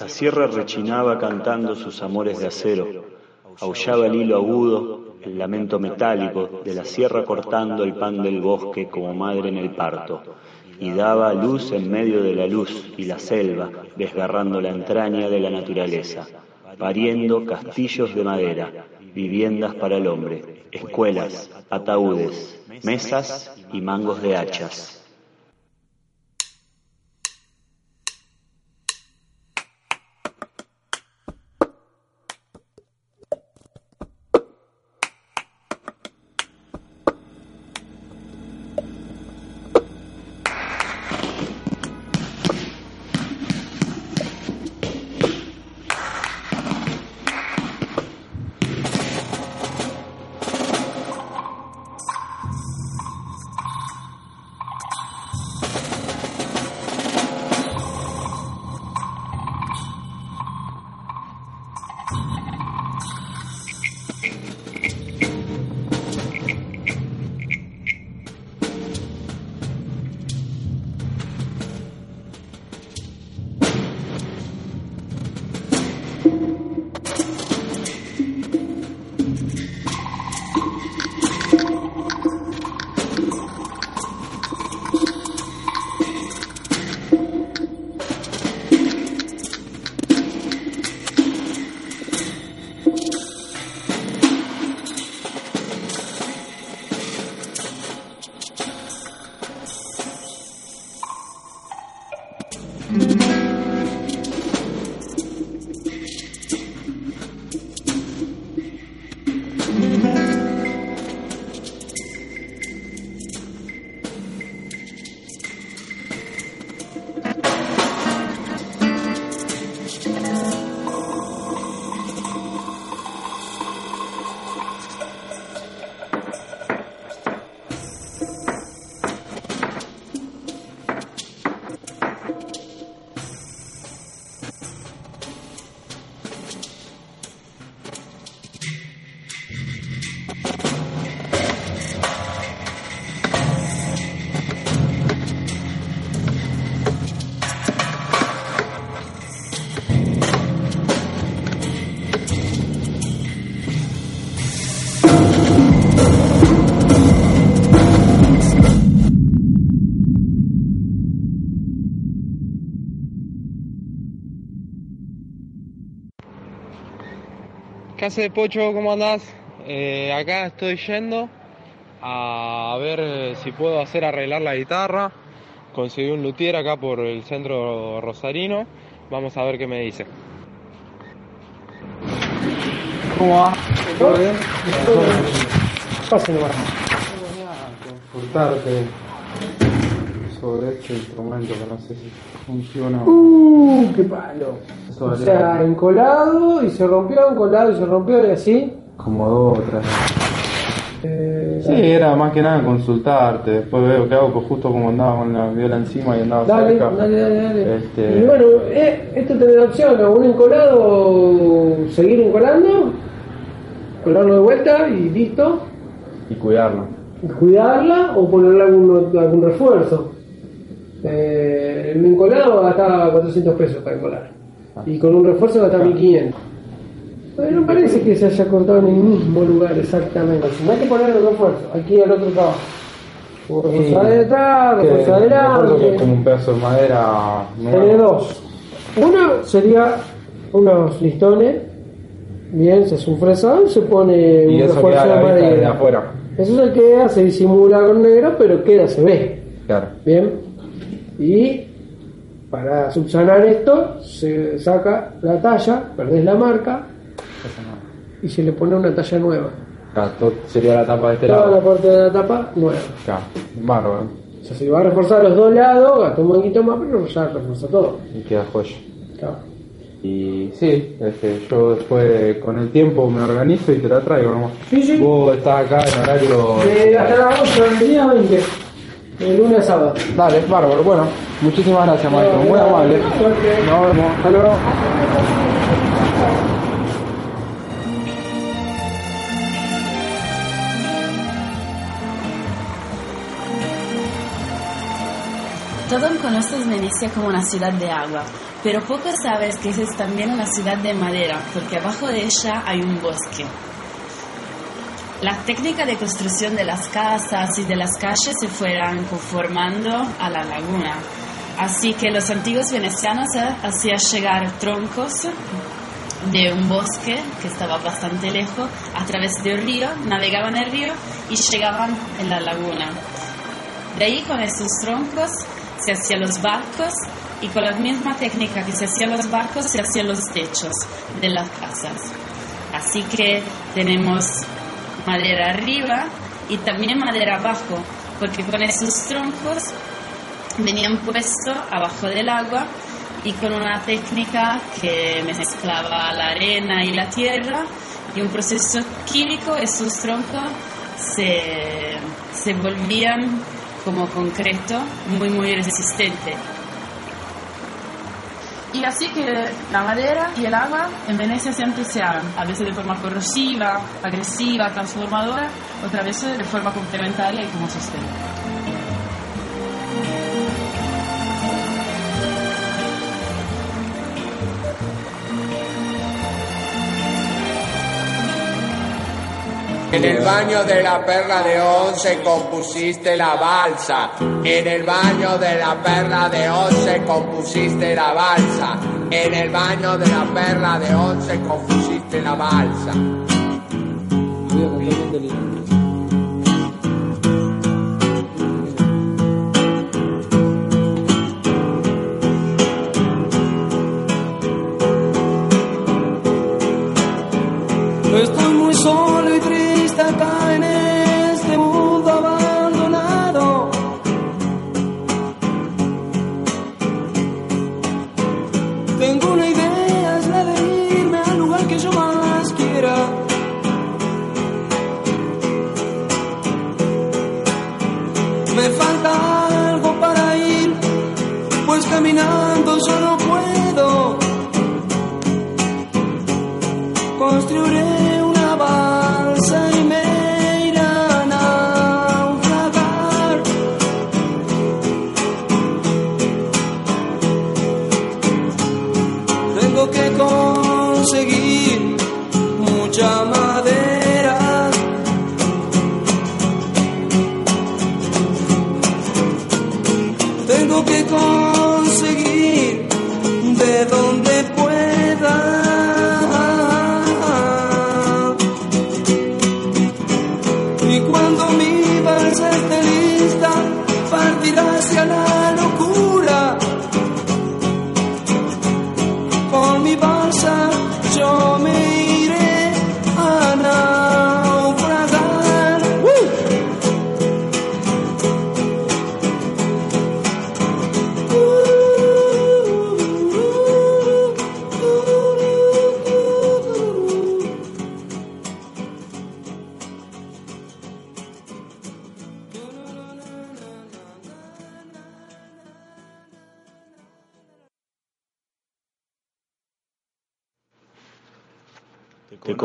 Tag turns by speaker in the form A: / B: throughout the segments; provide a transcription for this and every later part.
A: La sierra rechinaba cantando sus amores de acero, aullaba el hilo agudo, el lamento metálico de la sierra cortando el pan del bosque como madre en el parto, y daba luz en medio de la luz y la selva, desgarrando la entraña de la naturaleza, pariendo castillos de madera, viviendas para el hombre, escuelas, ataúdes, mesas y mangos de hachas.
B: ¿Qué Pocho? ¿Cómo andás? Eh, acá estoy yendo a ver si puedo hacer arreglar la guitarra. Conseguí un luthier acá por el centro rosarino. Vamos a ver qué me dice.
C: ¿Cómo va? ¿Todo bien?
D: ¿Todo bien? Pásenlo
C: consultarte sobre este instrumento que no sé si funciona.
D: ¡Uh! ¡Qué palo! O sea, encolado y se rompió, encolado y se rompió, y así.
C: Como dos o tres.
D: Eh,
C: Sí, era más que nada consultarte. Después veo qué hago, pues justo como andaba con la viola encima y andaba
D: Dale,
C: cerca.
D: dale, dale, dale.
C: Este-
D: Y bueno, eh, esto te da opción, o un encolado, seguir encolando, colarlo de vuelta y listo,
C: Y cuidarlo.
D: y cuidarla o ponerle algún, algún refuerzo. Eh, el encolado gastaba 400 pesos para encolar y con un refuerzo gastaba 1500. Pero no parece que se haya cortado en el mismo lugar exactamente. No hay que ponerle refuerzo, ir al otro trabajo. Un refuerzo de refuerzo adelante.
C: es como un pedazo de madera.
D: Tiene dos. Uno sería unos listones. Bien, se hace un fresón, se pone
C: Y
D: un refuerzo de madera.
C: afuera.
D: Eso se queda, se disimula con negro, pero queda, se ve.
C: Claro.
D: Bien. Y para subsanar esto, se saca la talla, perdés la marca y se le pone una talla nueva.
C: Claro, todo sería la tapa de este
D: Toda la
C: lado.
D: parte de la tapa nueva.
C: Claro, bárbaro.
D: O sea, si va a reforzar los dos lados, gasta un poquito más, pero ya refuerza todo.
C: Y queda joya.
D: Claro.
C: Y sí, este, yo después con el tiempo me organizo y te la traigo nomás.
D: Sí, sí.
C: Vos estás acá en horario.
D: De hasta las 8 del día 20. De lunes a sábado.
C: Dale, bárbaro. Bueno, muchísimas gracias, maestro. Muy amable.
D: Suerte.
C: Nos vemos. Hasta luego.
E: Todos conocen Venecia como una ciudad de agua, pero poco sabes que es también una ciudad de madera, porque abajo de ella hay un bosque. La técnica de construcción de las casas y de las calles se fueron conformando a la laguna. Así que los antiguos venecianos eh, hacían llegar troncos de un bosque que estaba bastante lejos a través del río, navegaban el río y llegaban en la laguna. De ahí con esos troncos se hacían los barcos y con la misma técnica que se hacían los barcos se hacían los techos de las casas. Así que tenemos madera arriba y también madera abajo, porque con esos troncos venían puestos abajo del agua y con una técnica que mezclaba la arena y la tierra y un proceso químico, esos troncos se, se volvían como concreto muy muy resistente. Y así que la madera y el agua en Venecia siempre se hablan, a veces de forma corrosiva, agresiva, transformadora, otras veces de forma complementaria y como sostén.
F: En el baño de la perla de once compusiste la balsa. En el baño de la perla de once compusiste la balsa. En el baño de la perla de once compusiste la balsa.
G: Estoy muy solo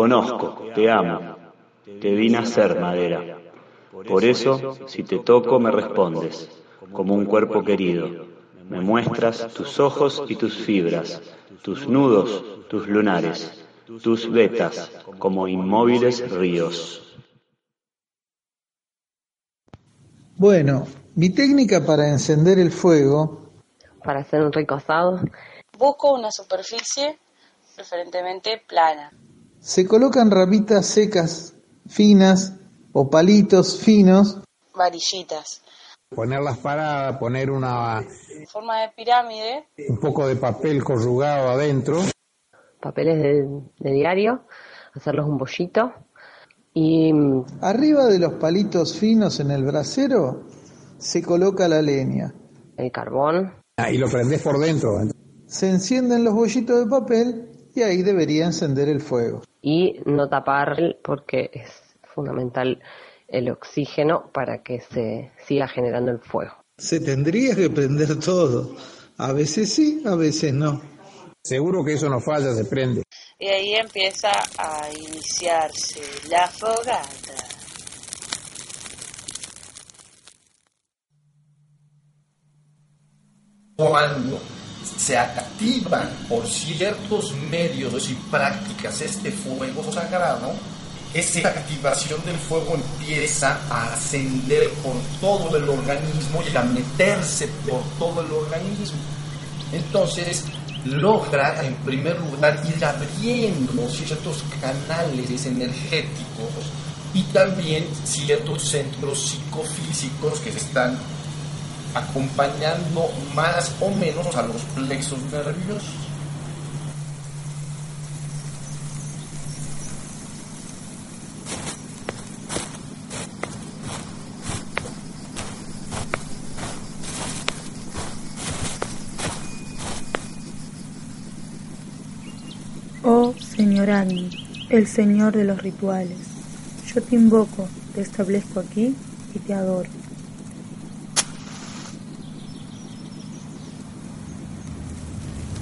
A: conozco, te amo, te vi nacer, madera. Por eso, si te toco, me respondes, como un cuerpo querido. Me muestras tus ojos y tus fibras, tus nudos, tus lunares, tus vetas, como inmóviles ríos.
H: Bueno, mi técnica para encender el fuego,
I: para hacer un rico asado.
J: Busco una superficie preferentemente plana.
H: Se colocan ramitas secas, finas o palitos finos
J: Varillitas.
K: Ponerlas paradas, poner una,
J: En forma de pirámide.
K: un poco de papel corrugado adentro.
I: Papeles de, de diario, hacerlos un bollito y
H: Arriba de los palitos finos en el brasero se coloca la leña.
I: el carbón.
K: Ah, y lo prendés por dentro.
H: Se encienden los bollitos de papel y ahí debería encender el fuego.
I: Y no tapar porque es fundamental el oxígeno para que se siga generando el fuego.
H: Se tendría que prender todo. A veces sí, a veces no.
K: Seguro que eso no falla, se prende.
J: Y ahí empieza a iniciarse la fogata.
L: Cuando se activan por ciertos medios y prácticas este fuego sagrado, esa activación del fuego empieza a ascender por todo el organismo y a meterse por todo el organismo. Entonces logra en primer lugar ir abriendo ciertos canales energéticos y también ciertos centros psicofísicos que están acompañando más o menos a los plexos nerviosos.
M: Oh Señor Agni, el Señor de los rituales, yo te invoco, te establezco aquí y te adoro.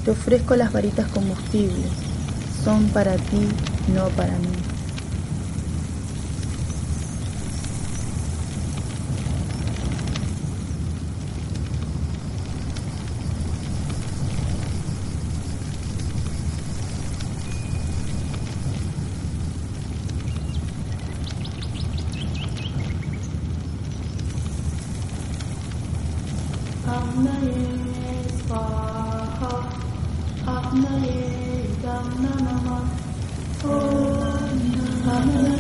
M: Te ofrezco las varitas combustibles, son para ti, no para mí.
N: Amen.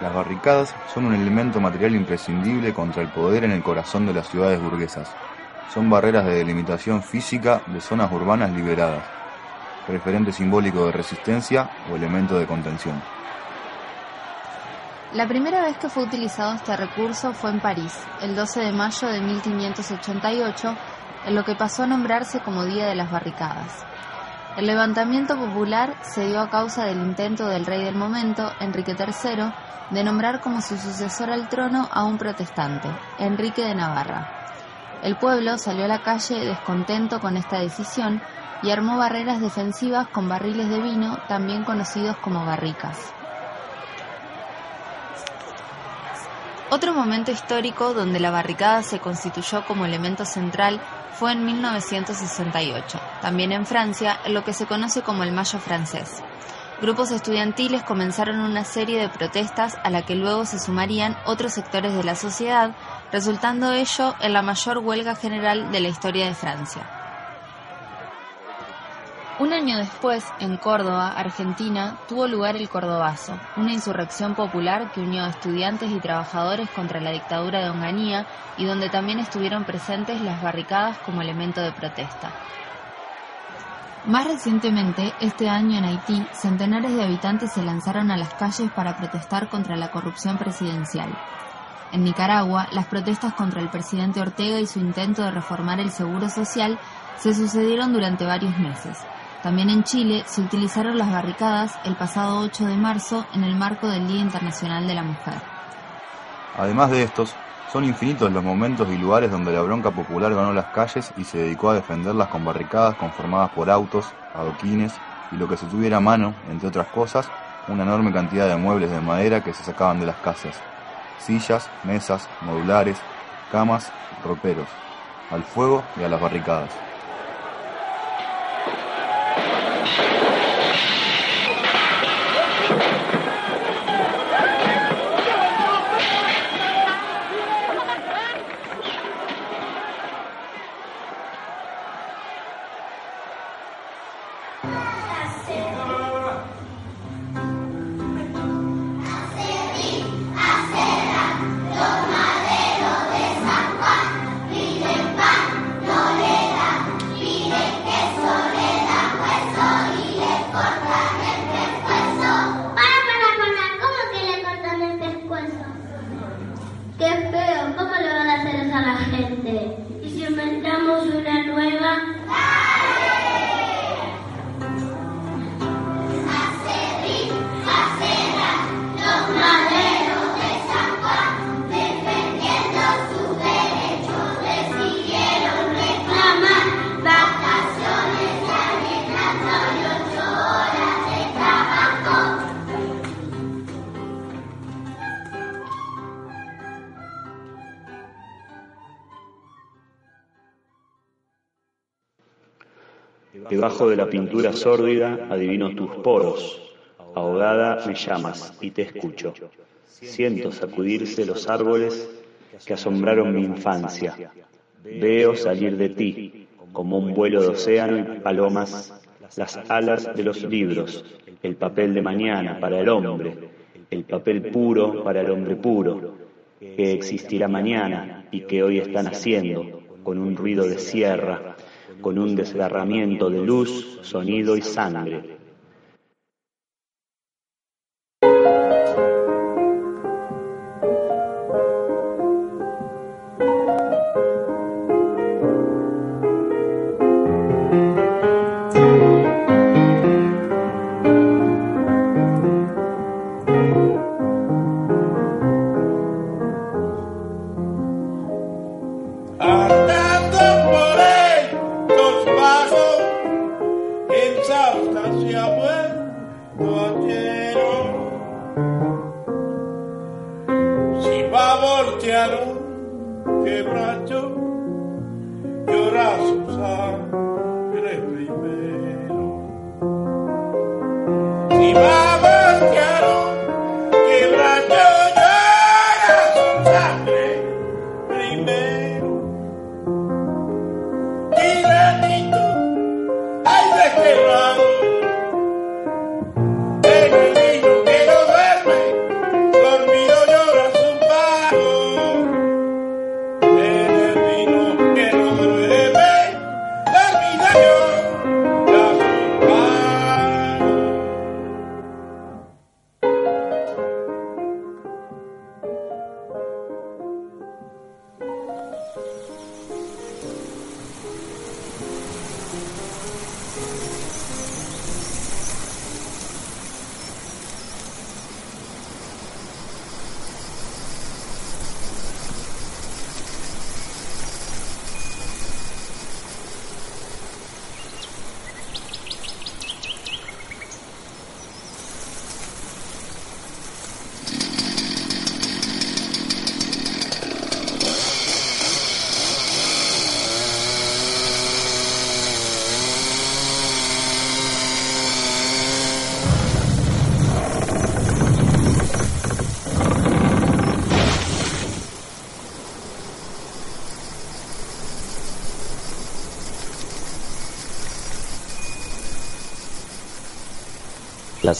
O: Las barricadas son un elemento material imprescindible contra el poder en el corazón de las ciudades burguesas. Son barreras de delimitación física de zonas urbanas liberadas, referente simbólico de resistencia o elemento de contención.
P: La primera vez que fue utilizado este recurso fue en París, el 12 de mayo de 1588, en lo que pasó a nombrarse como Día de las Barricadas. El levantamiento popular se dio a causa del intento del rey del momento, Enrique III, de nombrar como su sucesor al trono a un protestante, Enrique de Navarra. El pueblo salió a la calle descontento con esta decisión y armó barreras defensivas con barriles de vino, también conocidos como barricas. Otro momento histórico donde la barricada se constituyó como elemento central fue en 1968, también en Francia, en lo que se conoce como el Mayo francés. Grupos estudiantiles comenzaron una serie de protestas a la que luego se sumarían otros sectores de la sociedad, resultando ello en la mayor huelga general de la historia de Francia. Un año después, en Córdoba, Argentina, tuvo lugar el Cordobazo, una insurrección popular que unió a estudiantes y trabajadores contra la dictadura de Onganía y donde también estuvieron presentes las barricadas como elemento de protesta. Más recientemente, este año en Haití, centenares de habitantes se lanzaron a las calles para protestar contra la corrupción presidencial. En Nicaragua, las protestas contra el presidente Ortega y su intento de reformar el seguro social se sucedieron durante varios meses. También en Chile se utilizaron las barricadas el pasado 8 de marzo en el marco del Día Internacional de la Mujer.
O: Además de estos, son infinitos los momentos y lugares donde la bronca popular ganó las calles y se dedicó a defenderlas con barricadas conformadas por autos, adoquines y lo que se tuviera a mano, entre otras cosas, una enorme cantidad de muebles de madera que se sacaban de las casas, sillas, mesas, modulares, camas, roperos, al fuego y a las barricadas.
Q: De
A: la pintura sórdida adivino tus poros. Ahogada me llamas y te escucho. Siento sacudirse los árboles que asombraron mi infancia. Veo salir de ti, como un vuelo de océano y palomas, las alas de los libros, el papel de mañana para el hombre, el papel puro para el hombre puro, que existirá mañana y que hoy están haciendo, con un ruido de sierra, con un desgarramiento de luz, sonido y sangre.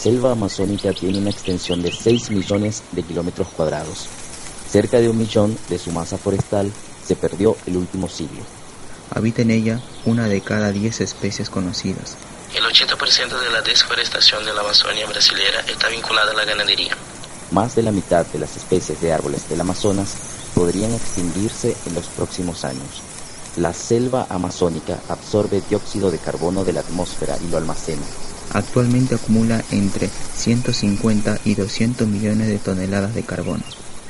R: Selva amazónica tiene una extensión de 6 millones de kilómetros cuadrados. Cerca de un millón de su masa forestal se perdió el último siglo.
S: Habita en ella una de cada 10 especies conocidas.
T: El 80% de la desforestación de la Amazonia brasilera está vinculada a la ganadería.
R: Más de la mitad de las especies de árboles del Amazonas podrían extinguirse en los próximos años. La selva amazónica absorbe dióxido de carbono de la atmósfera y lo almacena.
S: Actualmente acumula entre 150 y 200 millones de toneladas de carbono.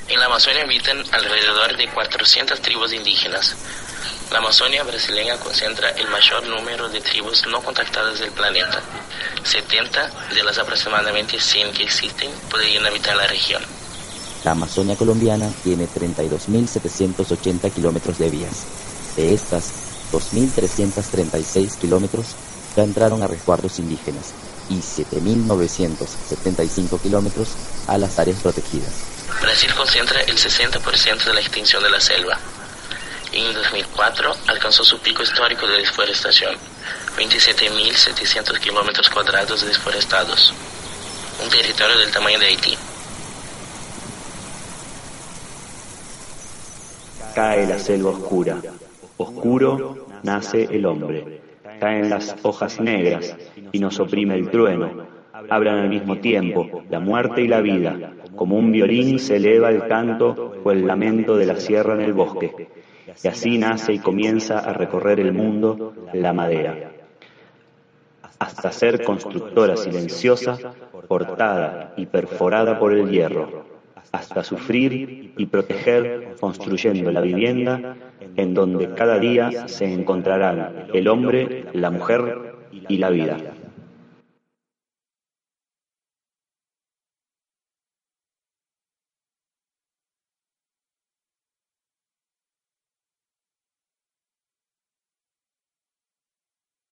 T: En la Amazonia habitan alrededor de 400 tribus indígenas. La Amazonia brasileña concentra el mayor número de tribus no contactadas del planeta. 70 de las aproximadamente 100 que existen podrían habitar la región.
R: La Amazonia colombiana tiene 32.780 kilómetros de vías. De estas, 2.336 kilómetros entraron a resguardos indígenas y 7.975 kilómetros a las áreas protegidas.
T: Brasil concentra el 60% de la extinción de la selva. En 2004 alcanzó su pico histórico de deforestación, 27.700 kilómetros cuadrados desforestados, un territorio del tamaño de Haití.
A: Cae la selva oscura, oscuro nace el hombre. Caen las hojas negras y nos oprime el trueno. Hablan al mismo tiempo la muerte y la vida. Como un violín se eleva el canto o el lamento de la sierra en el bosque. Y así nace y comienza a recorrer el mundo la madera. Hasta ser constructora silenciosa, cortada y perforada por el hierro. Hasta sufrir y proteger construyendo la vivienda en donde cada día se encontrarán el hombre, la mujer y la vida.